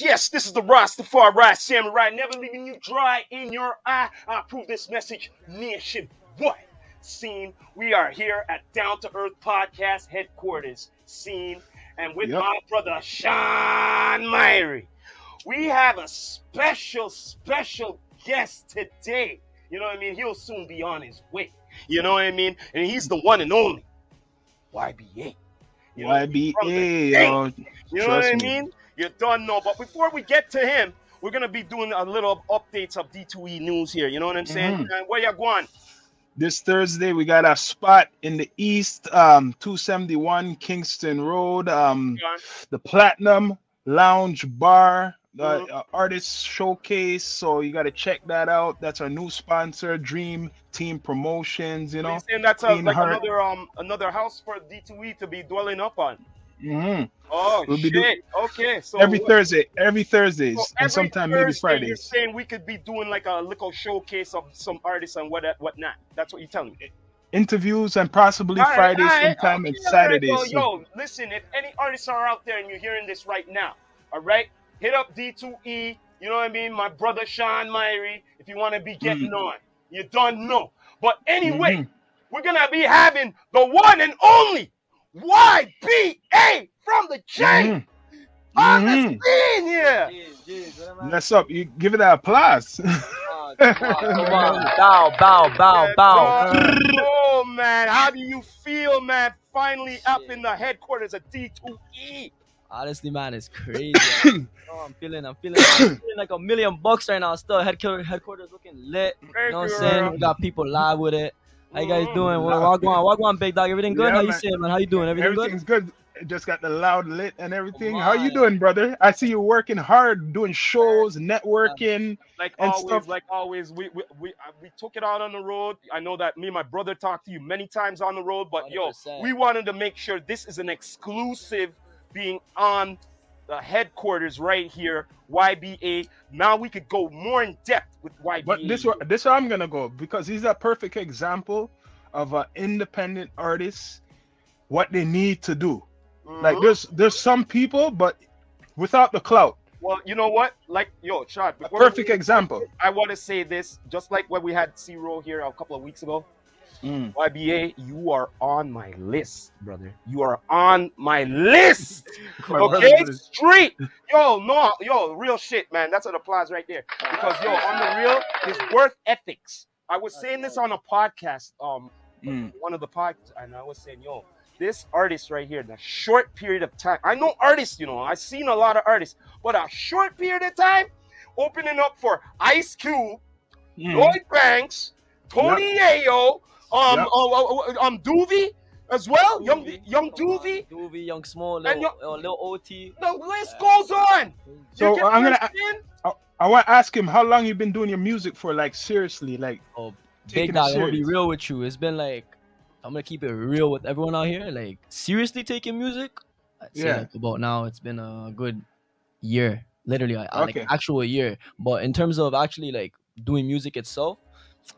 Yes, yes, this is the Rastafari Samurai, never leaving you dry in your eye. I approve this message Nation What? Scene, we are here at Down to Earth Podcast headquarters. Scene, and with Yep. my brother Sean Myrie, we have a special, special guest today. You know what I mean? He'll soon be on his way. You know what I mean? And he's the one and only YBA. You know, YBA, gate. yo, You know what I mean? You don't know. But before we get to him, we're gonna be doing a little updates of D2E news here. You know what I'm saying? Mhm. Where you going? This Thursday we got a spot in the east, um, 271 Kingston Road, um, the Platinum Lounge Bar, the Mhm. uh, artist showcase. So you got to check that out. That's our new sponsor, Dream Team Promotions. You know. saying that's a, like Heart. another um another house for D2E to be dwelling up on? Hmm Oh We'll be shit! okay, so Every what- Thursday, every Thursdays, so and every sometime maybe Thursday You're saying we could be doing like a little showcase of some artists and what whatnot. That's what you're telling me. Interviews and possibly right, Fridays right, sometime and okay, all right. Saturdays. Well, so- yo, listen, if any artists are out there and you're hearing this right now, all right, hit up D2E. You know what I mean? My brother Sean Myrie, if you want to be getting on. You don't know. But anyway, Mhm. we're going to be having the one and only YBA from the Jane Mhm. on Mhm. the scene here. Jeez, jeez, what am I- That's up. You give it that applause. Oh, come on, come on. Bow, bow, bow, bow. dog. Oh, man. How do you feel, man? Finally up in the headquarters of E? D2E. Honestly, man, it's crazy. oh, I'm feeling, I'm feeling, I'm feeling like a million bucks right now. Still, headquarters, headquarters looking lit. You know what I'm saying? We got people live with it. How you guys doing? What, what going? What going, big dog? Everything good? Yeah, How you man. saying, man? How you doing? Everything good? Everything's good. Just got the loud lit and everything. Come How you doing, brother? I see you working hard, doing shows, networking. like and always, stuff. like always, we we, we uh, we took it out on the road. I know that me and my brother talked to you many times on the road, but yo, 100%. we wanted to make sure this is an exclusive being on the headquarters right here, YBA. Now we could go more in depth with YBA. But this this where I'm gonna go because he's a perfect example of an independent artist, what they need to do. Like Mhm. there's there's some people, but without the clout. well, you know what? Like yo, Chad, perfect we- example. I want to say this, just like when we had C-Roll here a couple of weeks ago. Mm. YBA, you are on my list, brother. You are on my list. Okay, street. Yo, no, yo, real shit, man. That's an applause right there. Because yo, on the real, his worth ethics. I was saying this on a podcast, um, Mm. one of the podcasts, and I was saying, yo, this artist right here, in a short period of time. I know artists, you know, I've seen a lot of artists, but a short period of time, opening up for Ice Cube, Mm. Lloyd Banks, Tony Yayo, um, Yep. uh, uh, uh, um, Doovie as well, young, Doovie, young come on, Doovie. Doovie, young small, And little, uh, little OT. The list goes on. So I'm gonna saying? I want to ask him how long you've been doing your music for, like seriously, like Oh, taking Big dog, I'm gonna be real with you. It's been like I'm gonna keep it real with everyone out here. Like seriously taking music. I'd say Yeah. like about now it's been a good year, literally uh, like Okay. actual year. But in terms of actually like doing music itself,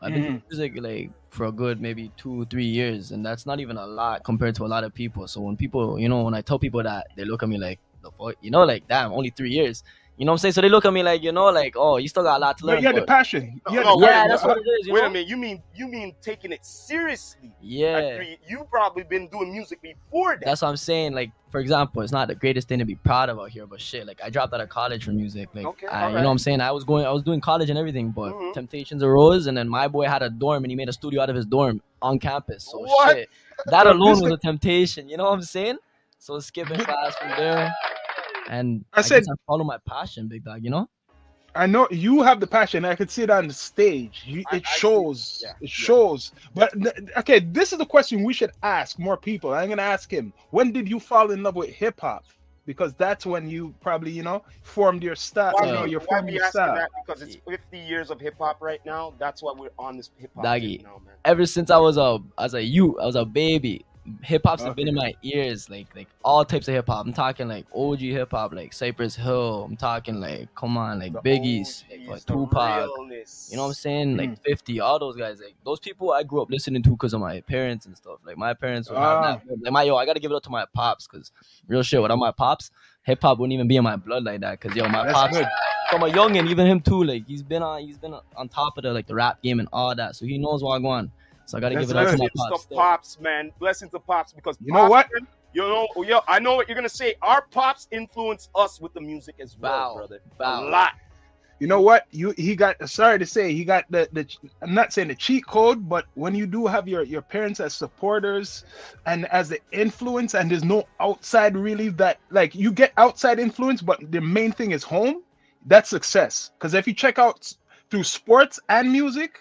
I've been Mm-hmm. music like for a good maybe two three years, and that's not even a lot compared to a lot of people. So when people, you know, when I tell people that, they look at me like you know, like damn, only three years. You know what I'm saying? So they look at me like, you know, like, oh, you still got a lot to but learn. you had the but- passion. You had No, the wait, yeah, passion. that's what it is. You Wait know? a minute. You mean you mean taking it seriously? Yeah. three- You probably been doing music before that. That's what I'm saying. Like, for example, it's not the greatest thing to be proud of out here, but shit, like I dropped out of college for music. Like, Okay, I, you know what I'm saying? I was going, I was doing college and everything, but Mhm. temptations arose, and then my boy had a dorm, and he made a studio out of his dorm on campus. So What? shit, that alone was a temptation. You know what I'm saying? So skipping class from there, and I I, said- I follow my passion, big dog. You know? I know you have the passion. I could see it on the stage. You, I- it I shows. Yeah, It yeah. shows. But okay, this is the question we should ask more people. I'm gonna ask him. When did you fall in love with hip hop? Because that's when you probably, you know, formed your style. Why You know, be- your why formed be your asking style. that? Because it's 50 years of hip hop right now. That's why we're on this hip hop Doggy. now, man. Ever since I was a, as a youth, I was a baby. Hip hop's Okay. been in my ears, like like all types of hip hop. I'm talking like OG hip hop, like Cypress Hill. I'm talking like come on, like The Biggie's, OGs, like, Tupac. realness. You know what I'm saying? Mm. Like 50, all those guys, like those people I grew up listening to because of my parents and stuff. Like my parents would have Ah. Like my yo, I gotta give it up to my pops because real shit, without my pops, hip hop wouldn't even be in my blood like that. Cause yo, my That's pops good. from a youngin, even him too, like he's been on he's been on top of the like the rap game and all that. So he knows what I want. So I gotta That's give it up to my pops. to pops, man. Blessings to pops because You know what? You know, yo, I know what you're gonna say. Our pops influence us with the music as well, Bow. brother. Bow. A lot. You know what? You he got sorry to say he got the the I'm not saying the cheat code, but when you do have your your parents as supporters and as the influence, and there's no outside really that like you get outside influence, but the main thing is home. That's success. Because if you check out through sports and music,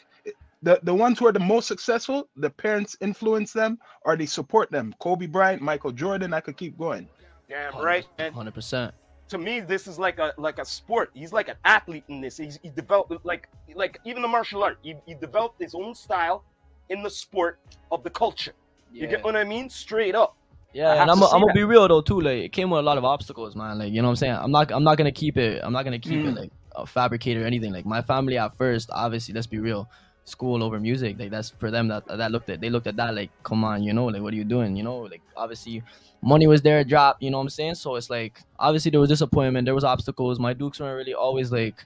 the the ones who are the most successful, the parents influence them or they support them. Kobe Bryant, Michael Jordan, I could keep going. Damn right. And Hundred percent. to me, this is like a like a sport. He's like an athlete in this. He's, he developed like like even the martial art. He, he developed his own style in the sport of the culture. You get what I mean? Straight up. Yeah, and I'm I'm gonna be real though too. Like it came with a lot of obstacles, man. Like you know what I'm saying. I'm not I'm not gonna keep it. I'm not gonna keep it Mm. like a fabricator or anything. Like my family at first, obviously, let's be real, school over music. Like that's for them that that looked at they looked at that like, come on, you know, like what are you doing? You know, like obviously, money was there, drop. You know what I'm saying? So it's like obviously there was disappointment, there was obstacles. My Dukes weren't really always like,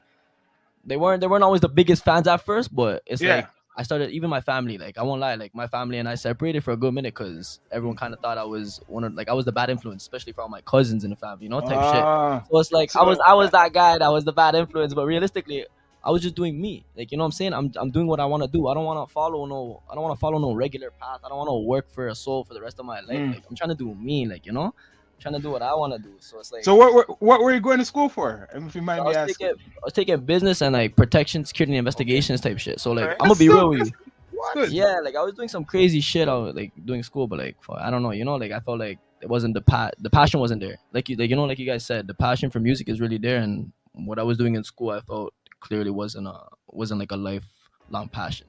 they weren't they weren't always the biggest fans at first, but it's Yeah. like. I started even my family like I won't lie like my family and I separated for a good minute because everyone kind of thought I was one of like I was the bad influence especially for all my cousins in the family you know type shit Ah, so it's like So- I was I was that guy that was the bad influence but realistically I was just doing me like you know what I'm saying I'm I'm doing what I want to do I don't want to follow no I don't want to follow no regular path I don't want to work for a soul for the rest of my life Mm. like I'm trying to do me like you know I'm trying to do what I want to do so it's like So what were what were you going to school for? If you mind I me was, asking. taking, I was taking business and like protection, security, and investigations type shit. So like, Okay. I'm gonna be real with you. What? Good. Yeah, like I was doing some crazy shit. I was like doing school, but like for, I don't know, you know, like I felt like it wasn't the pa- the passion wasn't there. Like you, like you know, like you guys said, the passion for music is really there, and what I was doing in school, I felt clearly wasn't a wasn't like a lifelong passion.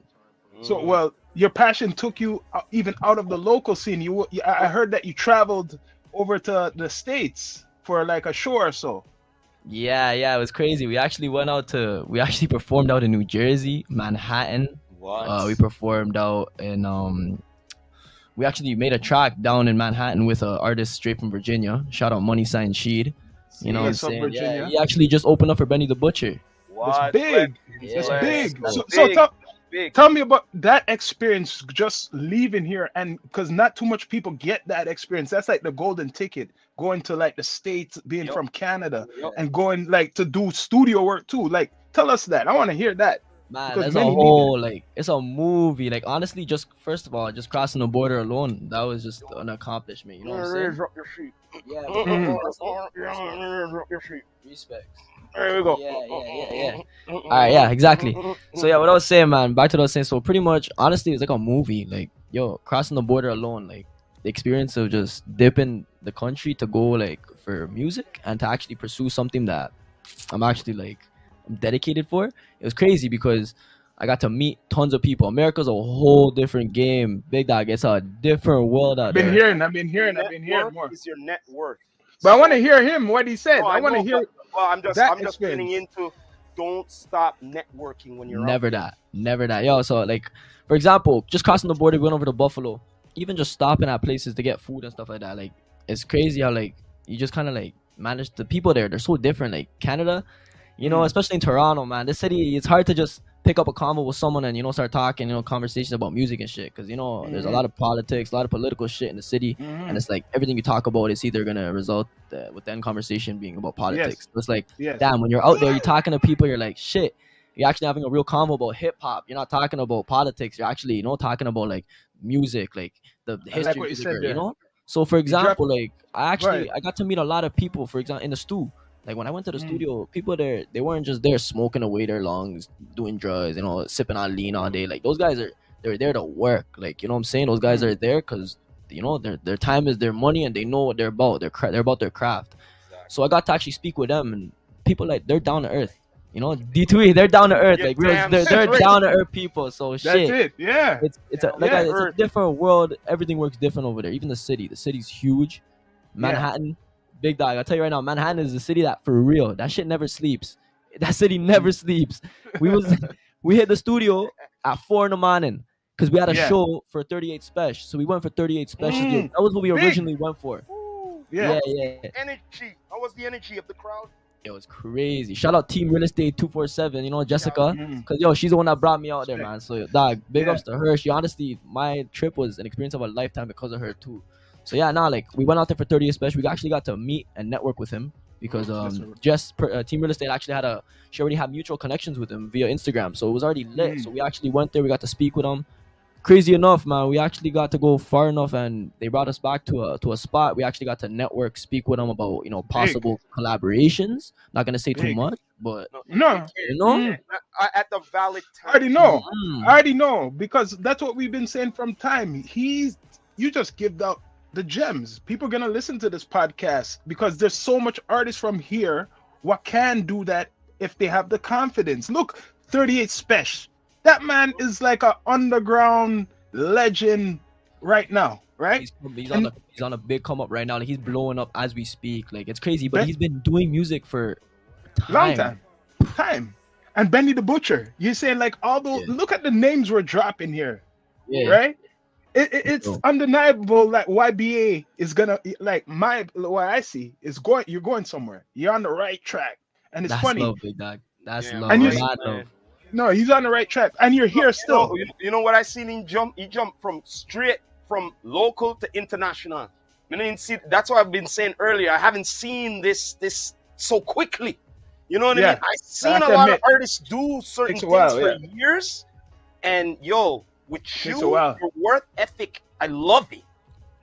So well, your passion took you uh, even out of the local scene. You, you I I heard that you traveled over to the states for like a show or so. Yeah, yeah, it was crazy. We actually went out to we actually performed out in New Jersey, Manhattan. what? Uh, we performed out in um we actually made a track down in Manhattan with an artist straight from Virginia. Shout out Money Sign Sheed. You know what I'm saying? Virginia. Yeah, he actually just opened up for Benny the Butcher. What? big. It's Bless- big. bless- So, big, so tell, big. tell me about that experience just leaving here and because not too much people get that experience. That's like the golden ticket going to like the states, being Yup. from Canada Yup. and going like to do studio work too. Like tell us that. I want to hear that. Man, Because that's a many need whole like it's a movie. Like honestly, just first of all, just crossing the border alone, that was just an accomplishment. You know what I'm saying? Drop your sheet. Yeah. Drop your sheet. respect. There we go. Yeah, yeah, yeah, yeah. All right, yeah, exactly. So yeah, what I was saying, man, back to what I was saying. So pretty much, honestly, it's like a movie. Like, yo, crossing the border alone, like the experience of just dipping the country to go like for music and to actually pursue something that I'm actually like I'm dedicated for. It was crazy because I got to meet tons of people. America's a whole different game. Big dog, it's a different world out I've been there. hearing, I've been hearing, I've been hearing more. is your net worth. But I want to hear him what he said. Oh, I want to know, hear. But- Well, I'm just, that I'm just getting into. Don't stop networking when you're out Never there. that. Never that. Yo, so like, for example, just crossing the border, going over to Buffalo, even just stopping at places to get food and stuff like that. Like, it's crazy how like you just kind of like manage the people there. They're so different. Like Canada, you know, Mm. especially in Toronto, man. This city, it's hard to just pick up a convo with someone and you know start talking, you know, conversations about music and shit. Because you know, there's a Mhm. lot of politics, a lot of political shit in the city, Mhm. and it's like everything you talk about is either gonna result uh, with the end conversation being about politics. So it's like Yes. damn, when you're out there, you're talking to people, you're like, shit, you're actually having a real convo about hip hop. You're not talking about politics. You're actually, you know, talking about like music, like the, the like history, what you of said music, you know. So, for example, like I actually, Right. I got to meet a lot of people. For example, in the stew, like when I went to the Mm. studio, people there, they weren't just there smoking away their lungs, doing drugs, you know, sipping on lean all day. Like those guys are, they're there to work. Like you know what I'm saying? Those guys Mm. are there because you know their their time is their money and they know what they're about. They're cra- they're about their craft. So I got to actually speak with them and people like they're down to earth. You know, D2E, they're down to earth. You're Like damn they're, they're straight. down to earth people. So That's shit. it. Yeah. It's it's a like yeah, I, it's a different world. Everything works different over there. Even the city. The city's huge. Manhattan, big dog. I'll tell you right now, Manhattan is a city that for real. That shit never sleeps. That city never sleeps. We was we hit the studio at four in the morning because we had a Yeah. show for 38 Spesh. So we went for 38 Spesh. Mm, that was what we big. originally went for. Ooh, Yeah. yeah, yeah. Energy. How was the energy of the crowd? It was crazy. Shout out Team Real Estate 247. You know Jessica. Mm. Cause yo, she's the one that brought me out there, man. So dog, big Yeah. ups to her. She honestly, my trip was an experience of a lifetime because of her too. So yeah, now like we went out there for 38 Spesh. We actually got to meet and network with him because um right. Jess per, uh, Team Real Estate actually had a she already had mutual connections with him via Instagram, so it was already lit. Mm. So we actually went there. We got to speak with him. Crazy enough, man, we actually got to go far enough, and they brought us back to a to a spot. We actually got to network, speak with them about you know possible collaborations. Not gonna say too much, but No, you know. Mm. Uh, At the valid I time. already know. Mm. I already know because that's what we've been saying from time. He's you just give out the gems. People are gonna listen to this podcast because there's so much artists from here what can do that if they have the confidence. Look, 38 Spesh. That man is like a underground legend right now, right? He's, he's on a he's on a big come up right now. Like he's blowing up as we speak. Like it's crazy, but Ben- he's been doing music for time. Long time. Time. And Benny the Butcher. You're saying like all those Yeah. look at the names we're dropping here. Yeah. right? It, it- it's Cool. undeniable that YBA is gonna like my what I see is going. You're going somewhere. You're on the right track, and it's That's funny. love, big dog. That's Yeah, love. And you- Mad man. love. No, he's on the right track, and you're here You still. you, you know what I seen him jump? He jumped from straight from local to international. I didn't see. That's what I've been saying earlier. I haven't seen this this so quickly. You know what I mean? I've seen have a lot admit. of artists do certain things while, for years, and yo, with Takes a you, your work ethic, I love it.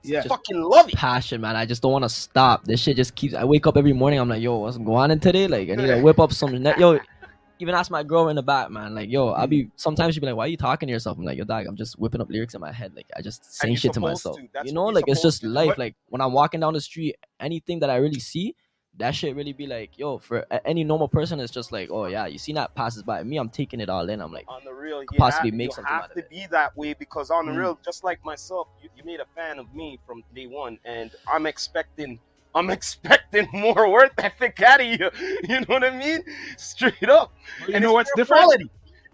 Yeah, Fucking love it. Passion, man. I just don't want to stop. This shit just keeps. I wake up every morning. I'm like, yo, what's going on today? Like, I need to whip up some. Net. Yo, even ask my girl in the back, man. Like, yo, I'll be. Mm. Sometimes she'll be like, why are you talking to yourself? I'm like, yo, dog, I'm just whipping up lyrics in my head. Like, I just saying shit to myself. to. You know, like it's just to. life. Like when I'm walking down the street, anything that I really see. That shit really be like, yo, for any normal person, it's just like, oh yeah, you see that passes by me, I'm taking it all in. I'm like, on the real, you possibly have, make you something have out of to it. be that way because on the Mm. real, just like myself, you, you made a fan of me from day one, and I'm expecting, I'm expecting more worth ethic out of you. You know what I mean? Straight up. you And know what's different? quality.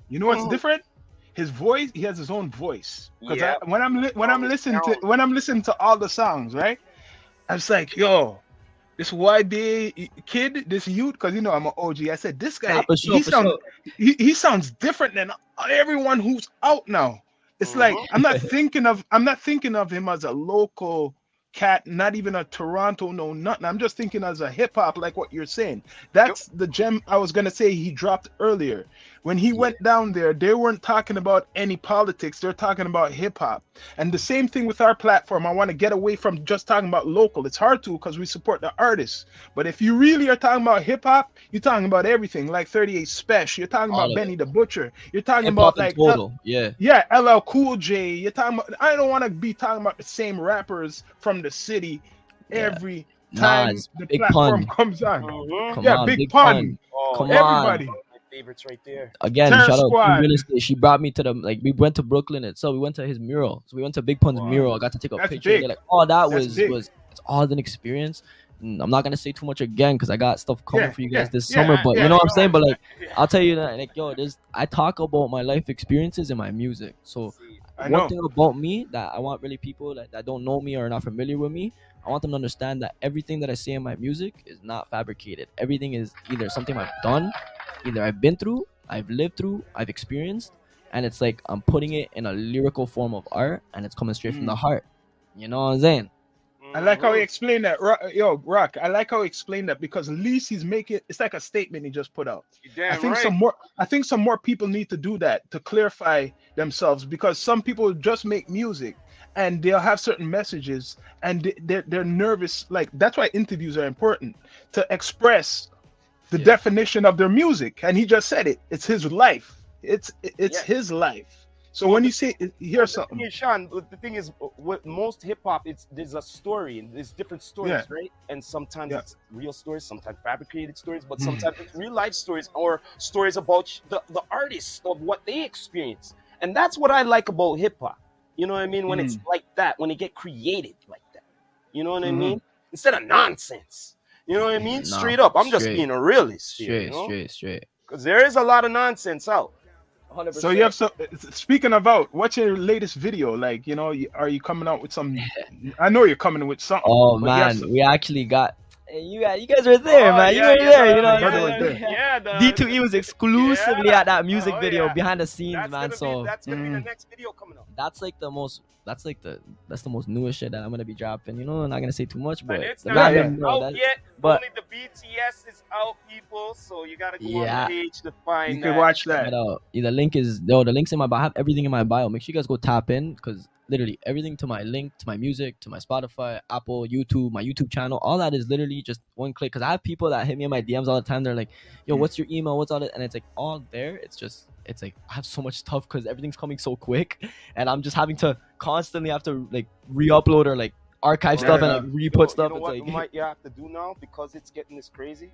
You know what's Mhm. different? His voice. He has his own voice. Because Yeah. when I'm li- when I'm listening to when I'm listening to all the songs, right? I was like, yo. This YBA kid, this youth, because you know I'm an OG. I said this guy, Yeah, sure, he sounds sure. he, he sounds different than everyone who's out now. It's like Mhm. I'm not thinking of I'm not thinking of him as a local cat, not even a Toronto, no nothing. I'm just thinking as a hip hop, like what you're saying. That's the gem I was gonna say he dropped earlier. When he went down there, they weren't talking about any politics, they're talking about hip hop. And the same thing with our platform. I want to get away from just talking about local. It's hard to because we support the artists. But if you really are talking about hip hop, you're talking about everything, like 38 Spesh. You're talking All about of Benny the Butcher. You're talking Hip about hop in like total. Yeah. yeah, LL Cool J. You're talking about. I don't want to be talking about the same rappers from the city Yeah. every time Nas, the Big platform Pun. comes on. Mhm. Come yeah, on, Big, Big Pun. Pun. Oh, Come yeah, on. Everybody. one of my favorites right there. Again, Terror shout out Squad. to real estate. She brought me to the like we went to Brooklyn itself. We went to his mural. So we went to Big Pun's Wow. mural. I got to take a That's picture. big. Like, oh, that That's was big. was it's all an experience. I'm not gonna say too much again because I got stuff coming Yeah, for you guys yeah, this yeah, summer. But yeah, you know what I'm saying? But like, I'll tell you that like yo, this I talk about my life experiences in my music. So I one know. thing about me that I want really people that, that don't know me or are not familiar with me, I want them to understand that everything that I say in my music is not fabricated. Everything is either something I've done, either I've been through, I've lived through, I've experienced, and it's like I'm putting it in a lyrical form of art and it's coming straight from the Mm. heart. You know what I'm saying? Mm, I like how he explained that. Ro- Yo, Rock. I like how he explained that because at least he's making. It's like a statement he just put out. I think right. some more. I think some more people need to do that to clarify themselves because some people just make music and they'll have certain messages and they- they're they're nervous. Like that's why interviews are important to express the Yeah. definition of their music. And he just said it. It's his life. It's it's Yeah. his life. So when you say here's something, is, Sean, the thing is, with most hip hop, it's there's a story and there's different stories, Yeah. right? And sometimes Yeah. it's real stories, sometimes fabricated stories, but Mhm. sometimes it's real life stories or stories about the the artists of what they experience. And that's what I like about hip hop. You know what I mean? When it's like that, when they get created like that. You know what I Mhm. mean? Instead of nonsense. You know what I mean? Nah, straight up. I'm just being a realist here. Straight, you know? straight, straight. Because there is a lot of nonsense out. 100%. so you have some. Eh, speaking about what's your latest video? Like, you know, are you coming out with some? I know you're coming with something. Oh but you have man, some- we actually got. Hey, you guys, you guys were there, Oh, man. You yeah, were yeah, there. You know, yeah, you brother know, was there. Yeah, the- D2E was exclusively Yeah. at that music Oh, video yeah. behind the scenes, That's man. So be, that's gonna be the Mm. next video coming up. that's like the most. That's like the that's the most newest shit that I'm gonna be dropping. You know, I'm not gonna say too much, but But it's the not random, yeah. bro, out that- yet. but- Only the BTS is out, people. So you gotta go Yeah. on the page to find. you can watch that. it out. Yeah, the link is no, the link's in my bio. I have everything in my bio. Make sure you guys go tap in because literally everything to my link, to my music, to my Spotify, Apple, YouTube, my YouTube channel, all that is literally just one click. Because I have people that hit me in my DMs all the time. They're like, "Yo, hmm. what's your email? What's all it?" And it's like all there. It's just it's like I have so much stuff because everything's coming so quick, and I'm just having to constantly have to like re-upload or like archive Yeah, stuff yeah. and like, re-put stuff. You know it's what like you might you have to do now because it's getting this crazy.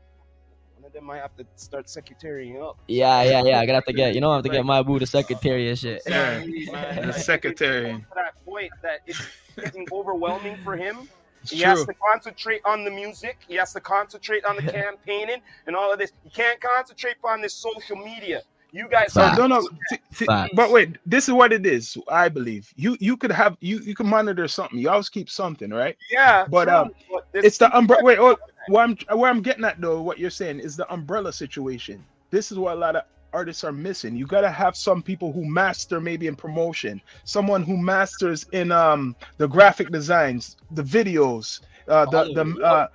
One of them might have to start secretarying up. yeah, yeah, yeah. I gotta have to get you know I have to get my boo the secretary and shit. Yeah. The secretary. To that point that it's getting overwhelming for him. It's He has to concentrate on the music. He has to concentrate on the campaigning and all of this. He can't concentrate on this social media. You guys So Facts. no, no. see- see- Facts. but wait, this is what it is. I believe you. You could have you. You can monitor something. You always keep something, right? Yeah, But, true, um, but there's It's the umbrella. Wait, oh, where I'm where I'm getting at though. What you're saying is the umbrella situation. This is what a lot of artists are missing. You gotta have some people who master maybe in promotion, someone who masters in um the graphic designs, the videos, uh, the the uh.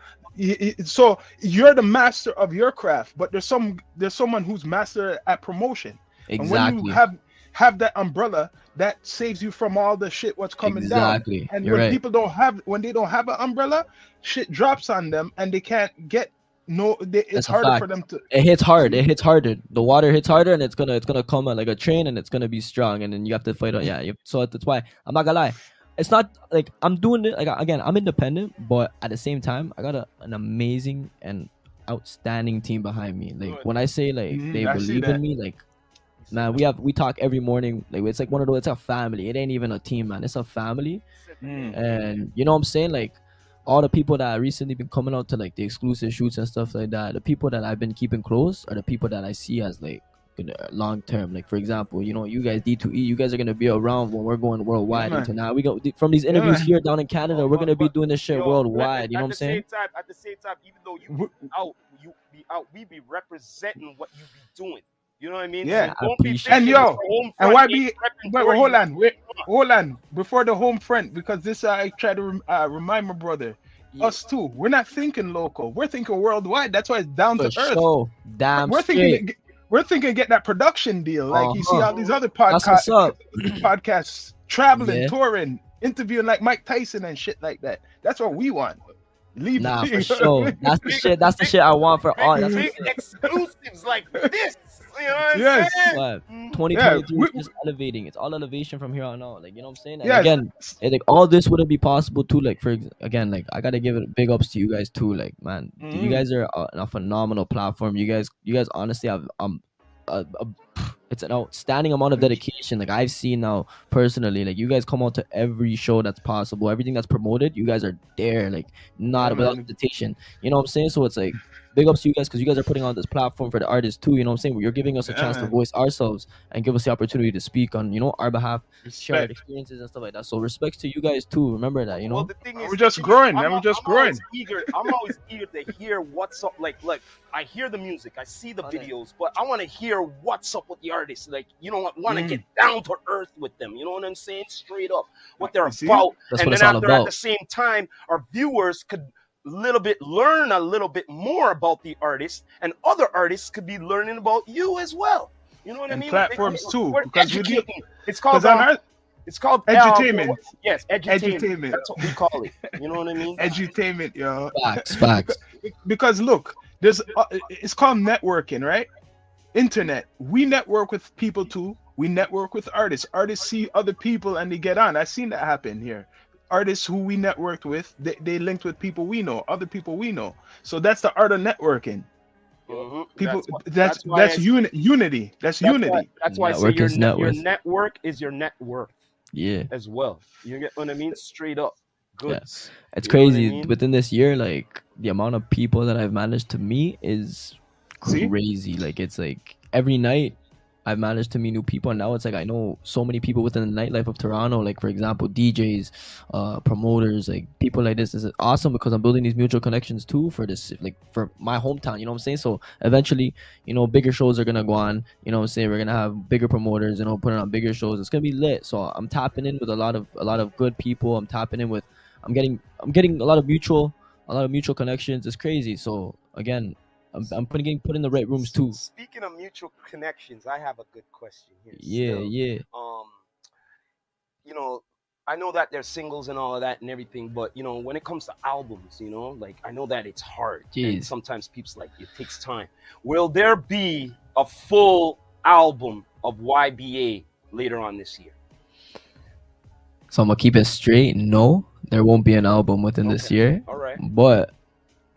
So you're the master of your craft, but there's some there's someone who's master at promotion. And when Exactly. you have have that umbrella, that saves you from all the shit what's coming down. Exactly. And You're when right. people don't have when they don't have an umbrella, shit drops on them and they can't get no they, it's harder for them to it hits hard. It hits harder. The water hits harder, and it's gonna it's gonna come like a train, and it's gonna be strong, and then you have to fight it. Yeah, you, so that's why I'm not gonna lie. It's not like I'm doing it. Like again, I'm independent, but at the same time, I got a, an amazing and outstanding team behind me. Like Good. when I say like Mhm, they I believe in me, like man, we have we talk every morning. Like it's like one of those. It's a family. It ain't even a team, man. It's a family. Mm. And you know what I'm saying? Like all the people that I recently been coming out to like the exclusive shoots and stuff like that, the people that I've been keeping close are the people that I see as like long term. Like for example, you know, you guys D2E, you guys are gonna be around when we're going worldwide Yeah, now. We go from these interviews man. here down in Canada, Oh, we're gonna be doing this shit Yo, worldwide. at- You know what I'm saying? Time, at the same time, even though you out, you be out, we be representing what you be doing. You know what I mean? Yeah, I don't be appreciate thinking it. And yo, it's the home and front why ain't be- repping Wait, for wait, hold you. on, wait, hold on. Before the home front, because this I try to rem- uh, remind my brother, Yeah, us too. We're not thinking local. We're thinking worldwide. That's why it's down for to earth. sure. Damn we're straight. thinking. We're thinking get that production deal. Like you see Uh-huh. all these other That's what's podcasts, up. podcasts traveling, Yeah. touring, interviewing like Mike Tyson and shit like that. That's what we want. Leave. Nah, you know for what I sure. mean? That's the shit. That's the shit I want for all. That's Big, what exclusives like this. You know what I'm Yes. saying? Mm. 2023 we- is just elevating. It's all elevation from here on out. Like you know what I'm saying? And Yes. again, it, like all this wouldn't be possible too. Like for again, like I gotta give it big ups to you guys too. Like man, you Mhm. guys are a, a phenomenal platform. You guys, you guys honestly have um, a, a, it's an outstanding amount of dedication. Like I've seen now personally. Like you guys come out to every show that's possible. Everything that's promoted, you guys are there. Like not Yeah, without man. hesitation. You know what I'm saying? So it's like big ups to you guys because you guys are putting on this platform for the artists too. You know what I'm saying? You're giving us a Yeah, chance to voice ourselves and give us the opportunity to speak on you know our behalf, share our experiences and stuff like that. So respects to you guys too. Remember that, you Well, know. the thing We're just growing, I'm man. We're al- just I'm always growing. Eager, I'm always eager to hear what's up. Like, like I hear the music, I see the Okay. videos, but I want to hear what's up with the artists. Like, you know, want to Mm. get down to earth with them. You know what I'm saying? Straight up, what they're about. That's and what then it's all after, at the same time, our viewers could little bit learn a little bit more about the artist, and other artists could be learning about you as well. You know what I mean? platforms We're- too, because you deal- educating. It's called Because um, our it's called edutainment, yes, edutainment. edutainment, That's what we call it. You know what I mean? edutainment, yo. Facts, facts. Because look, there's uh, it's called networking, right? Internet. We network with people too we network with artists. Artists see other people and they get on. I've seen that happen here. Artists who we networked with, they, they linked with people we know, other people we know. So that's the art of networking. Mhm. People, why- that's why that's, uni- unity. That's, that's unity. Why, that's why I say Network your, is net, net your network is your net worth Yeah. as well. You get what I mean? Straight up. Good. It's You know what I crazy mean? within this year. Like the amount of people that I've managed to meet is See? crazy. Like it's like every night I've managed to meet new people, and now it's like I know so many people within the nightlife of Toronto. Like for example, DJs, uh, promoters, like people like this. This is awesome because I'm building these mutual connections too for this, like for my hometown. You know what I'm saying? So eventually, you know, bigger shows are gonna go on. You know what I'm saying? We're gonna have bigger promoters, you know, putting on bigger shows. It's gonna be lit. So I'm tapping in with a lot of a lot of good people. I'm tapping in with I'm getting I'm getting a lot of mutual a lot of mutual connections. It's crazy. So again, I'm I'm putting getting put in the right rooms too. Speaking of mutual connections, I have a good question here. Yeah, still. yeah. um you know i know that there's singles and all of that and everything but you know when it comes to albums you know like i know that it's hard and sometimes people's like it takes time will there be a full album of yba later on this year So I'm gonna keep it straight. No, there won't be an album within this year. all right But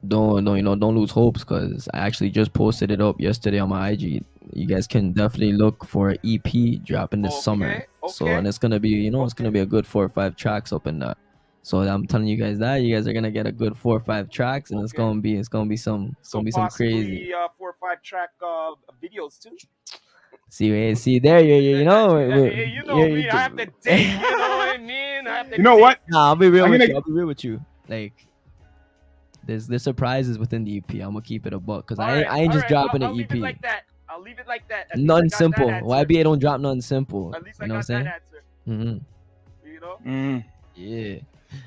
don't don't you know don't lose hopes because I actually just posted it up yesterday on my IG. You guys can definitely look for an EP dropping this summer. Okay, So and it's gonna be you know it's gonna be a good four or five tracks up in that. So I'm telling you guys that you guys are gonna get a good four or five tracks and it's gonna be it's gonna be some it's so gonna be some crazy. possibly, uh, four or five track uh videos too See hey, see there you you you know Hey, you know you're- me i have to date you know what i mean I have to You know date. what? Nah, I'll be real I'm with gonna- you. I'll be real with you. Like, there's there's surprises within the EP. I'm gonna keep it a buck because I ain't, Alright, I ain't just alright, dropping I'll, I'll an leave EP. it like that. I'll leave it like that. At least I that simple. answer. YBA don't drop nothing simple. At least I You know got what I'm that saying? answer. hmm You know? Mm. Yeah.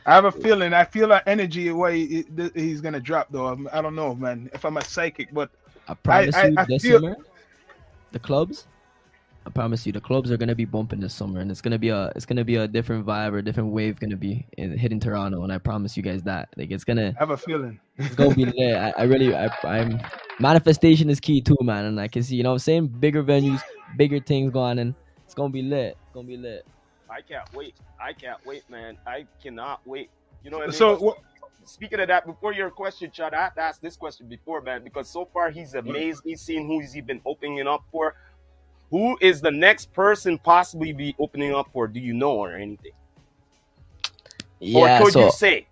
I have a feeling. I feel that energy way it- it- he's gonna drop though. I'm- don't know, man. If I'm a psychic, but I promise I- you I this feel- the clubs. I promise you, the clubs are gonna be bumping this summer, and it's gonna be a it's gonna be a different vibe or a different wave gonna be in, hitting Toronto, and I promise you guys that. Like, it's gonna I have a feeling. it's gonna be lit. I, I really, I, I'm manifestation is key too, man. And I can see, you know, what I'm saying bigger venues, bigger things going, and it's gonna be lit. It's gonna be lit. I can't wait. I can't wait, man. I cannot wait. You know what I mean? So what? speaking of that, before your question, Chad, I have to ask this question before, man, because so far he's amazed me seeing who he's been opening up for. Who is the next person possibly be opening up for? Do you know or anything? Yeah. or could So, you say?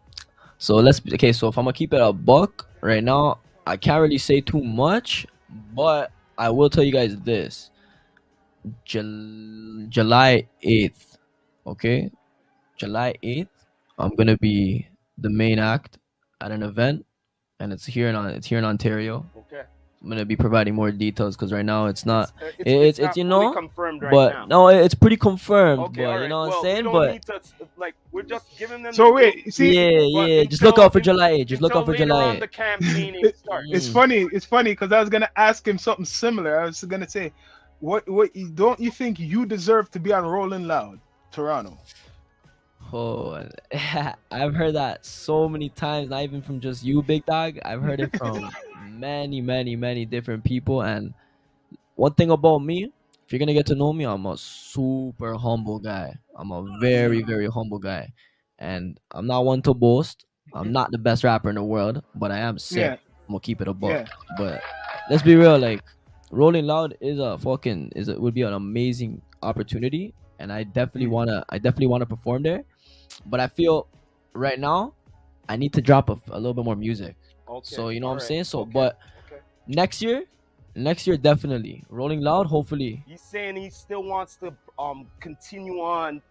so let's okay. So if I'm gonna keep it a buck right now, I can't really say too much, but I will tell you guys this: Jul- July eighth, okay, July eighth, I'm gonna be the main act at an event, and it's here in it's here in Ontario. Okay. I'm gonna be providing more details because right now it's not. uh, it's- not it's, you know, confirmed right but now. no, it's pretty confirmed. Okay, but all you right. know what well, I'm saying? But need to, like we're just giving them. So the- wait, see, yeah, but yeah. Just look out for July 8th. Just look out for July on 8th. The campaigning it's funny. It's funny because I was gonna ask him something similar. I was gonna say, what, what? Don't you think you deserve to be on Rolling Loud, Toronto? Oh, I've heard that so many times. Not even from just you, big dog. I've heard it from many, many, many different people. And one thing about me, if you're gonna get to know me, I'm a super humble guy. I'm a very, very humble guy, and I'm not one to boast. I'm not the best rapper in the world, but I am sick. Yeah, I'm gonna keep it a buck. yeah. But let's be real, like Rolling Loud is a fucking is it would be an amazing opportunity, and I definitely Mm. wanna I definitely wanna perform there. But I feel right now I need to drop a, a little bit more music. Okay, So you know what I'm alright, saying. So, okay, but okay. next year, next year definitely Rolling Loud. Hopefully, He's saying he still wants to um continue on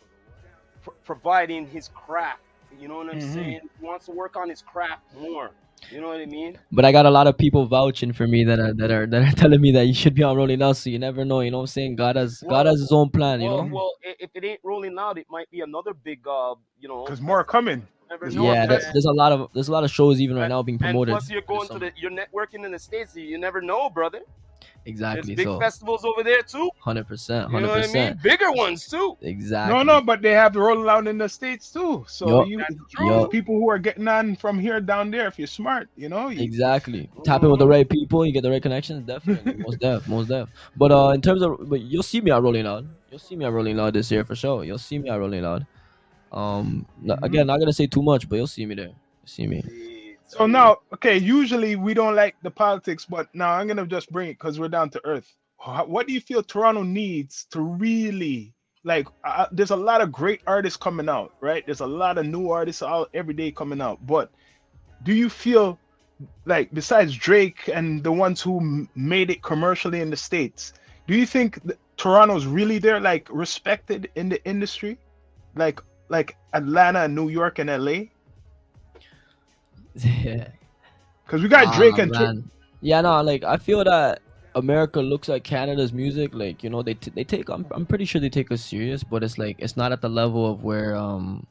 pr- providing his craft. You know what I'm Mhm. saying? He wants to work on his craft more. You know what I mean? but I got a lot of people vouching for me that are that are that are telling me that you should be on Rolling Loud. So you never know. You know what I'm saying. God has God has His own plan. You know. well, if it ain't rolling Loud, it might be another big, uh, you know. Because more coming. Never know, Yeah, there's, there's a lot of there's a lot of shows even right And- now being And promoted. plus, you're going to the you're networking in the states. You never know, brother. exactly. big So festivals over there too. hundred percent, You know hundred what I mean? percent, Bigger ones too. exactly. No, no, but they have Rolling Loud in the states too. So Yup. you, That's you people who are getting on from here down there, if you're smart, you know, you, Exactly. Tap in with the right people, you get the right connections. Definitely, most def, most def. But uh, in terms of, but you'll see me at Rolling Loud. You'll see me at Rolling Loud this year for sure. You'll see me at Rolling Loud. Um, n- Mhm. again, not gonna say too much, but you'll see me there. You'll see me. So now, okay, usually we don't like the politics, but now I'm gonna just bring it because we're down to earth. What do you feel Toronto needs to really like? Uh, there's a lot of great artists coming out, right? There's a lot of new artists all every day coming out, but do you feel like besides Drake and the ones who m- made it commercially in the states, do you think that Toronto's really there, like respected in the industry, like like Atlanta and New York and LA? yeah. Because we got Drake and man. yeah, no, like I feel that America looks at Canada's music, like you know, they t- they take. I'm I'm pretty sure they take us serious, but it's like it's not at the level of where um.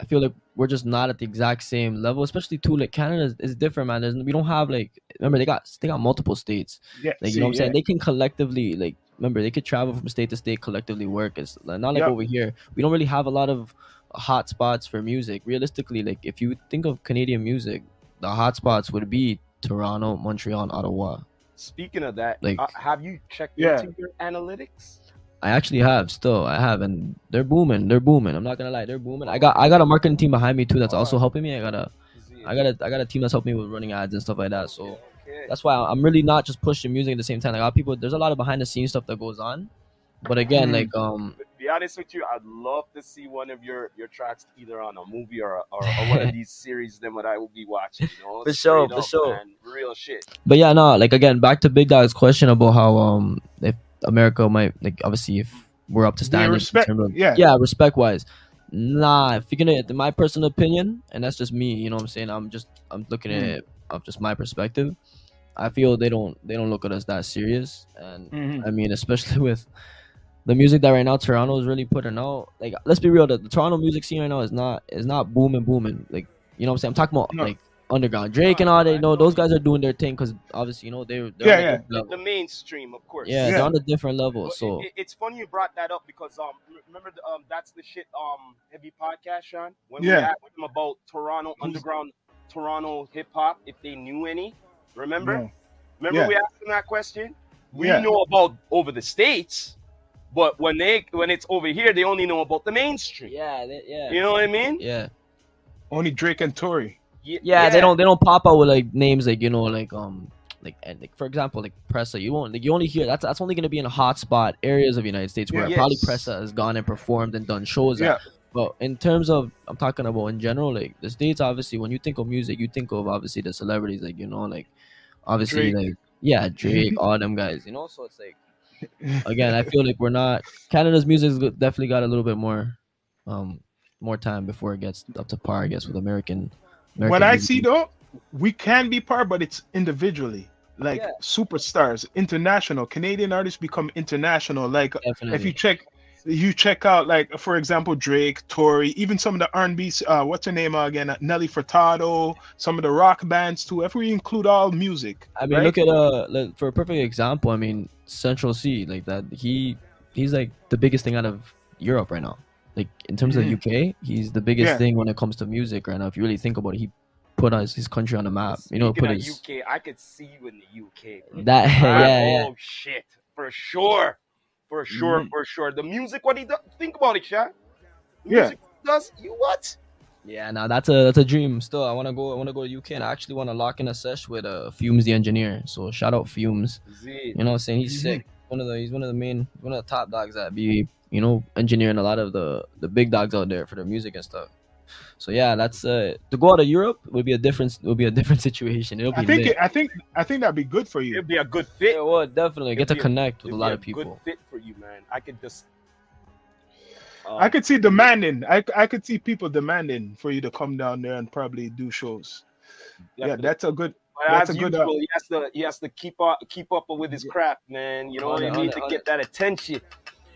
I feel like we're just not at the exact same level, especially too. Like Canada is, is different, man. There's, we don't have like remember they got they got multiple states. yeah, Like see, you know what I'm yeah. saying? They can collectively like remember they could travel from state to state collectively work. It's not like Yep. over here. We don't really have a lot of hot spots for music. Realistically, like if you think of Canadian music, the hot spots would be Toronto, Montreal, and Ottawa. Speaking of that, Like- uh, have you checked Yeah. into your analytics? I actually have still. I have and they're booming. They're booming. I'm not gonna lie, they're booming. I got I got a marketing team behind me too that's also helping me. I got a I got a I got a team that's helping me with running ads and stuff like that. So Okay. That's why I'm really not just pushing music at the same time. Like a lot of people there's a lot of behind the scenes stuff that goes on. But again, Mhm. like um To be honest with you, I'd love to see one of your your tracks either on a movie or or, or one of these series. Then what I will be watching, you know, For sure, for up, sure. man. real shit. But yeah, no, like again, back to Big Dog's question about how um if America might like obviously if we're up to They standards respect- in terms of yeah. yeah respect wise. Nah, if you're gonna in my personal opinion, and that's just me, you know what I'm saying? I'm just I'm looking at Mm. it of just my perspective. I feel they don't they don't look at us that serious, and Mhm. I mean especially with the music that right now Toronto is really putting out. Like let's be real, the, the Toronto music scene right now is not is not booming booming. Like you know what I'm saying? I'm talking about No. like underground Drake and all that. You know those guys are doing their thing because obviously you know they're, they're Yeah, on a yeah. The, level. the mainstream, of course. Yeah, Yeah. they're on a different level. But So it, it- it's funny you brought that up because um remember the, um that's the shit um heavy podcast Sean when we Yeah. asked them about Toronto underground Toronto hip hop if they knew any remember Yeah. remember Yeah. we asked them that question we Yeah. know about over the states but when they when it's over here they only know about the mainstream yeah, they, yeah, you know what I mean yeah, Only Drake and Tory. Ye- yeah. They don't they don't pop out with like names like you know like um like and like for example like Pressa. You won't like you only hear that's that's only gonna be in hotspot areas of the United States where Yeah. probably Yes. Pressa has gone and performed and done shows. at. But in terms of, I'm talking about in general, like the states. Obviously, when you think of music, you think of obviously the celebrities, like you know, like obviously, Drake. like yeah, Drake, all them guys, you know. So it's like again, I feel like we're not Canada's music's definitely got a little bit more, um, more time before it gets up to par, I guess, with American. American What I music. see though, we can be part, but it's individually. Like Yeah. superstars, international Canadian artists become international. Like definitely. if you check, you check out like for example Drake, Tory, even some of the R&B. Uh, what's her name again? Nelly Furtado. Some of the rock bands too. If we include all music, I mean, right? look at uh, like, for a perfect example. I mean, Central Cee, like that. He he's like the biggest thing out of Europe right now. Like in terms Mhm. of UK, he's the biggest Yeah. thing when it comes to music right now. If you really think about it, he put us his country on the map. You know, Speaking put of his UK I could see you in the UK bro. that Ah, yeah yeah. oh shit for sure for sure Mhm. for sure the music what he does think about it Sean The Yeah. music does you what Yeah, now that's a that's a dream. Still, I want to go. I want to go to UK, and I actually want to lock in a sesh with uh, Fumez, the engineer. So shout out Fumez. Z. You know, what I'm saying he's Mhm. sick. One of the he's one of the main one of the top dogs that be you know engineering a lot of the the big dogs out there for their music and stuff. So yeah, that's uh to go out of Europe would be a different would be a different situation. It'll be I think lit. it, I think I think that'd be good for you. it'd be a good fit Yeah, well, definitely get to It'd be a- connect with a lot be of people. good fit for you man I could just um, I could see demanding. I, I could see people demanding for you to come down there and probably do shows. Yeah, that's a good. But that's as a good, usual, uh, he has to he has to keep up keep up with his craft, man. You know On what it, I mean to get that attention.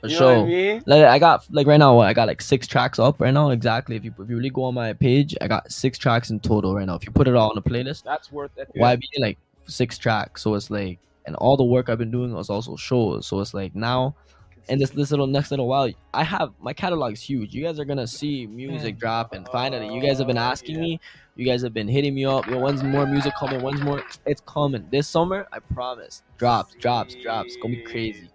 For you sure. I mean? Like I got like right now, I got like six tracks up right now. Exactly. If you if you really go on my page, I got six tracks in total right now. If you put it all on a playlist, That's worth it. YB like six tracks. So it's like and all the work I've been doing was also shows. So it's like now in this this little next little while, I have my catalog's huge. You guys are gonna see music hmm. drop, and finally, you guys have been oh, asking yeah. me. You guys have been hitting me up. Yo, when's more music coming? When's more? It's coming this summer. I promise. Drops, drops, drops. It's gonna be crazy.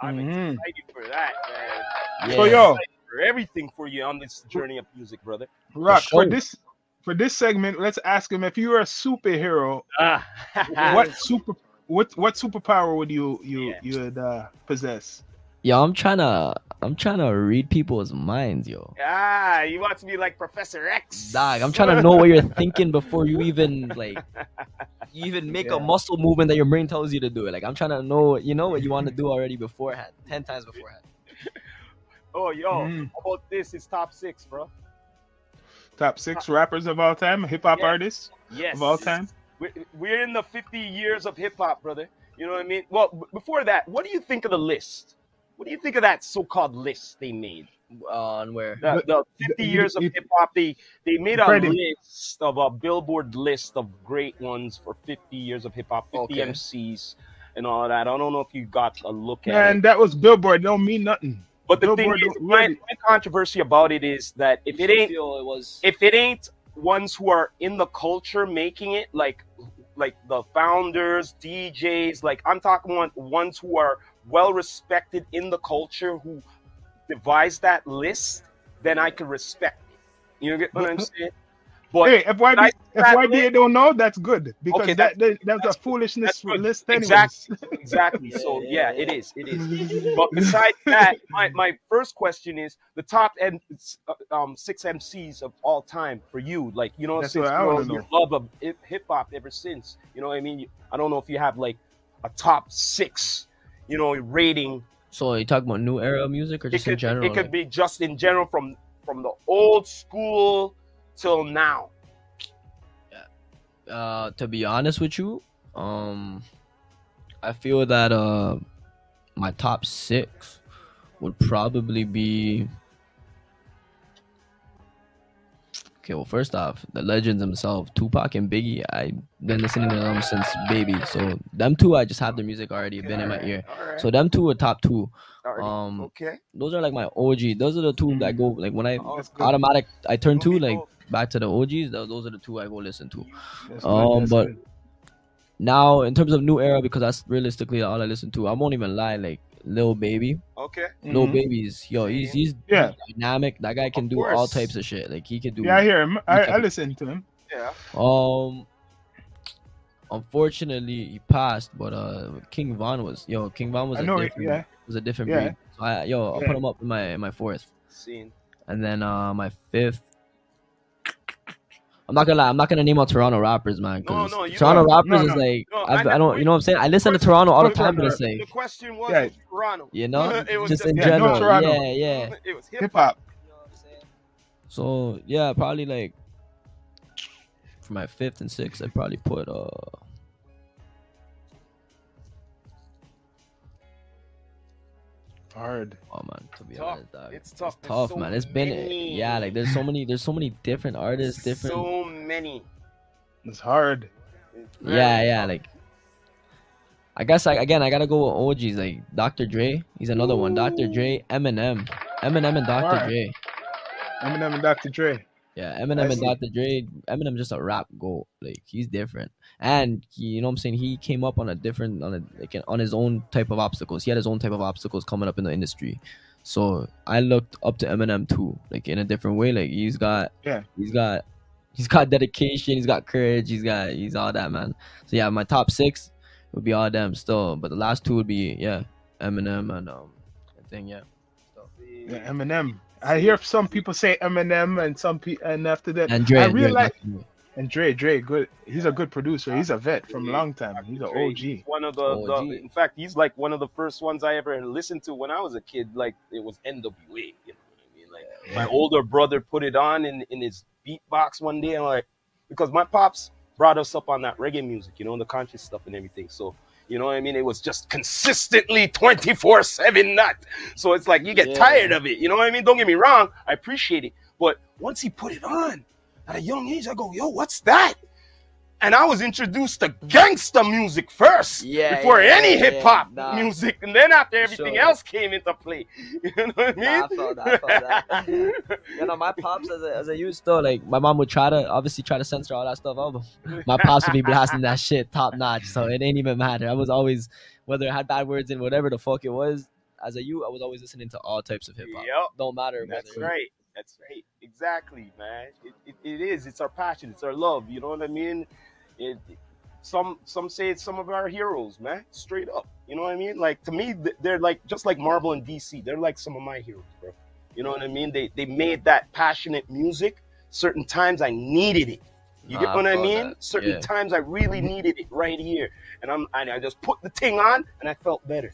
See, I'm Mhm. excited for that, man. Yeah. So yo, For everything for you on this journey of music, brother. Rock for sure. this for this segment, let's ask him if you were a superhero, Ah, what super what what superpower would you you Yeah. you would uh, possess? Yo, I'm trying to I'm trying to read people's minds, yo. Ah, you want to be like Professor X? Dog, I'm trying to know what you're thinking before you even like you even make Yeah. a muscle movement that your brain tells you to do it. Like I'm trying to know you know what you want to do already beforehand, ten times beforehand. Oh, yo, Mm. how about this? It's top six, bro. Top six rappers of all time, hip hop Yeah. artists Yes. of all time. We're, we're in the 50 years of hip hop, brother. You know what I mean? Well, b- before that, what do you think of the list? What do you think of that so-called list they made? On where? The, the 50 the- years of hip hop, they they made a Freddie. list of a Billboard list of great ones for 50 years of hip hop, 50 Okay. MCs, and all that. I don't know if you got a look at Man, it. that was Billboard. Don't mean nothing. But the Billboard thing is, my, my controversy about it is that if it ain't feel it was if it ain't ones who are in the culture making it like like the founders djs like i'm talking about ones who are well respected in the culture who devised that list then i can respect it. You get what i'm saying? But hey, FYB, I- if that don't know, that's good because Okay, that, that- that that's, that's a foolishness that's list, anyways. Exactly. exactly so yeah it is it is. But besides that my, my first question is the top and um six mcs of all time for you like you know That's since what I you know, your know. love of hip hop ever since. You know what i mean? I don't know if you have like a top six you know rating So you talking about new era music or just could in general? it could be just in general from from the old school till now uh to be honest with you um i feel that uh my top six would probably be okay well first off the legends themselves tupac and biggie i've been listening to them since baby so them two i just have their music already been in my ear right so them two are top two um okay those are like my og those are the two that go like when i Oh, automatic i turn to like both. back to the og's tho- those are the two i go listen to That's Um, but- good. now in terms of new era because that's realistically all I listen to. I won't even lie, like Lil Baby. okay Lil Mhm. Baby's yo, he's he's Yeah. dynamic. That guy can Of do all types of shit. Like he can do yeah, I hear him. I, I listen to him. yeah um unfortunately he passed, but uh King Von was yo, King Von was I a know it. different Yeah, was a different Yeah. breed. So I yo, I'll Yeah. put him up in my in my fourth. scene And then uh my fifth I'm not gonna lie. I'm not gonna name out Toronto rappers, man. No, 'cause no, you Toronto don't. rappers No, is like No, I've, I I don't. know- You know what I'm saying? I listen to Toronto all the time, but it's the question was Yeah. Toronto you know, It was just just- in Yeah, no general. Toronto. Yeah, yeah. it was hip hip hop. So yeah, probably like for my fifth and sixth, I'd probably put uh Hard. oh man, to be Tough. honest, dog. It's tough. It's There's tough, so man. It's been many. yeah, like there's so many, there's so many different artists, different. So many. It's hard. It's yeah, very yeah, tough. like. I guess like again, I gotta go with OGs like Dr. Dre. He's another one. Dr. Dre, Eminem, Eminem and Dr. Alright. Dre. Eminem and Dr. Dre. Yeah, Eminem I and see. Dr. Dre. Eminem just a rap goat. Like he's different, and he, you know what I'm saying. He came up on a different, on a like on his own type of obstacles. He had his own type of obstacles coming up in the industry. So I looked up to Eminem too, like in a different way. Like he's got, Yeah. he's got, he's got dedication. He's got courage. He's got, he's all that man. So yeah, my top six would be all them still, but the last two would be yeah, Eminem and um, I think yeah. Yeah, Eminem. I hear some people say Eminem and some people, and after that, And Dre, I Dre, really like definitely. and Dre. Dre, good. He's a good producer. He's a vet from a long time. He's an OG. he's One of the, OG. the, in fact, he's like one of the first ones I ever listened to when I was a kid. Like it was NWA. You know what I mean? Like my older brother put it on in in his beatbox one day. And like because my pops brought us up on that reggae music, you know, the conscious stuff and everything. So you know what I mean? It was just consistently 24 7 that. So it's like you get Yeah. tired of it. You know what I mean? Don't get me wrong. I appreciate it. But once he put it on at a young age, I go, yo, what's that? And I was introduced to gangster music first, Yeah, before yeah, any yeah, hip hop nah. music, and then after everything Sure. else came into play. You know what I mean? Nah, I felt that, I felt that. you know, my pops as a, as a youth though, like my mom would try to obviously try to censor all that stuff out, but my pops would be blasting that shit top notch. So it ain't even matter. I was always whether it had bad words in whatever the fuck it was. As a youth, I was always listening to all types of hip hop. Yep. Don't matter That's whether right. That's right. Exactly, man. It, it, it is. It's our passion. It's our love. You know what I mean? It, some some say it's some of our heroes, man. Straight up. You know what I mean? Like to me, they're like just like Marvel and DC. They're like some of my heroes, bro. You know what I mean? They they made that passionate music. Certain times I needed it. You Nah, get what I felt mean? that. Certain Yeah. times I really mm-hmm. needed it right here, and I'm and I just put the thing on, and I felt better.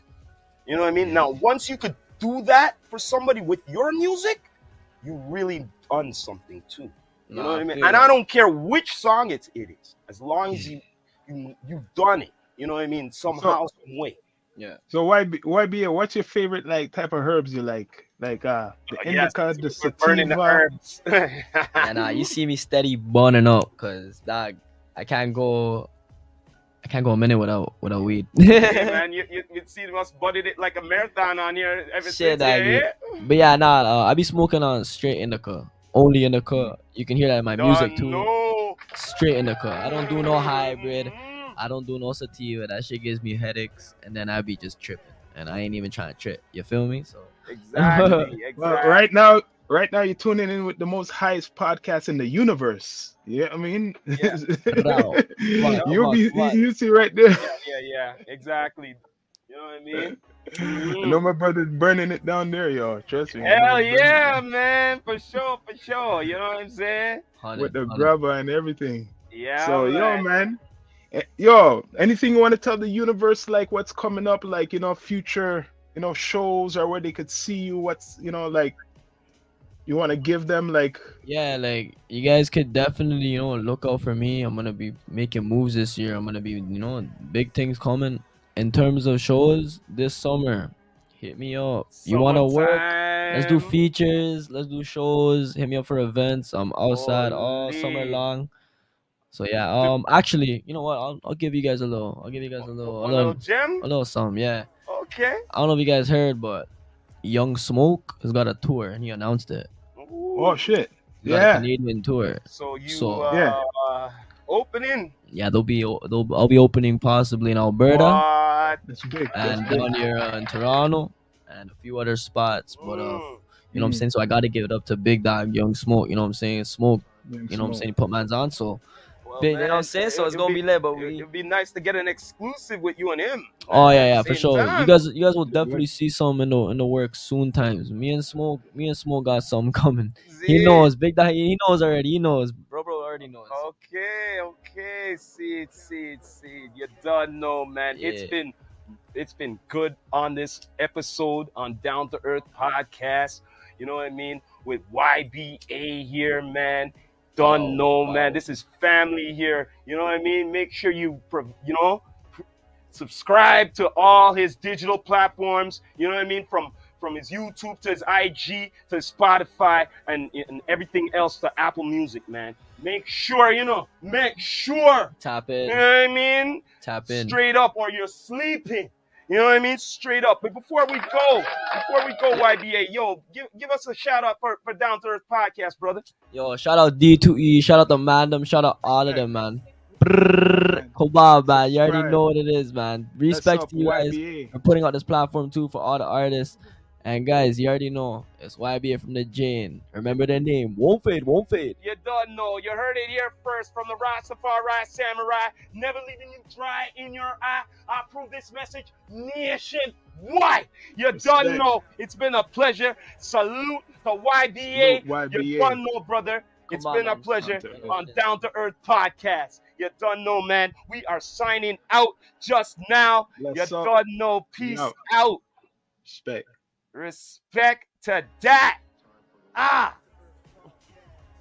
You know what I mean? Now, once you could do that for somebody with your music, you really done something too. You know what I mean? feel And. I don't care which song it, it is, as long as you you you've done it. You know what I mean? Somehow, some way. Yeah. So why be why be what's your favorite like type of herbs you like? Like uh the Uh, yes, indica, the We're burning the sativa. herbs. And uh, you see me steady burning up, cause dog, I can't go, I can't go a minute without without weed. Hey, man, you, you, you see us butted it like a marathon on here ever Shit, since. Yeah. But yeah, nah, uh, I be smoking on straight indica, only indica. You can hear that in my music too. No. Straight indica. I don't do no hybrid. I don't do no sativa. That shit gives me headaches, and then I be just tripping, and I ain't even trying to trip. You feel me? So Exactly. exactly. Well, right now, right now you're tuning in with the most highest podcast in the universe. Yeah, I mean, Yeah. Bro. you'll be What? you see right there. Yeah, yeah, yeah. Exactly. You know what I mean? I know my brother's burning it down there, y'all. Trust me. Hell yeah, man. For sure, for sure. You know what I'm saying? With the 100. grabba and everything. Yeah. so yo man. man Eh, yo anything you want to tell the universe like what's coming up like you know future you know shows or where they could see you what's you know like you want to give them like Yeah, like you guys could definitely, you know, look out for me. I'm gonna be making moves this year. I'm gonna be, you know, big things coming in terms of shows this summer. Hit me up. You wanna work? Let's do features. Let's do shows. Hit me up for events. I'm outside all summer long. So yeah, um, actually, you know what? I'll, I'll give you guys a little. I'll give you guys a little, a One little little, gem? a little something. Yeah. Okay. I don't know if you guys heard, but Young Smoke has got a tour, and he announced it. Ooh. oh shit He got a yeah Canadian tour. So you So- uh, Yeah. opening Yeah, they'll be, they'll, I'll be opening possibly in Alberta. what? that's big that's and big. down here uh, in Toronto and a few other spots. But uh, Mm. you know what I'm Mm. saying? So I gotta give it up to Big Dog, Young Smoke. You know what I'm saying? Smoke. Young You know what I'm saying? He put man's on. So Well, big, you know what I'm saying? So it's gonna be lit. But It we. would be nice to get an exclusive with you and him. Oh yeah, yeah, for same sure. You guys, you guys will definitely see some in the in the work soon. Times me and Smoke, me and Smoke got something coming. He knows, Big Dog. He knows already. He knows, bro. Bro already knows. Okay, okay. Seed, seed, seed. You done know, man. It's been it's been good on this episode on Down to Earth podcast. You know what I mean? With YBA here, man. Done Oh, know, wow. man. This is family here. You know what I mean? Make sure you you know subscribe to all his digital platforms. You know what I mean? From from his YouTube to his IG to his Spotify and, and everything else to Apple Music, man. Make sure, you know, make sure. Tap You know what I mean? tap in. Straight up, or you're sleeping. You know what I mean? Straight up. But before we go, before we go, YBA, yo, give, give us a shout out for, for Down to Earth Podcast, brother. Yo, shout out D2E, shout out to Mandem, shout out all of them, man. Brrr, Kobab, man. You already know what it is, man. Respect to you guys YBA. for putting out this platform too for all the artists. And guys, you already know it's YBA from the Jane. Remember the name. Won't fade, won't fade. You don't know. You heard it here first from the Rastafari Samurai. Never leaving you dry in your eye. I approve this message nationwide. You don't know. It's been a pleasure. Salute to YBA. Salute You YBA. don't know, brother. It's Come on, been a pleasure Down on Down to Earth Podcast. You don't know, man. We are signing out just now. You Let's up. don't know. Peace out. out. Respect. Respect to that. Ah.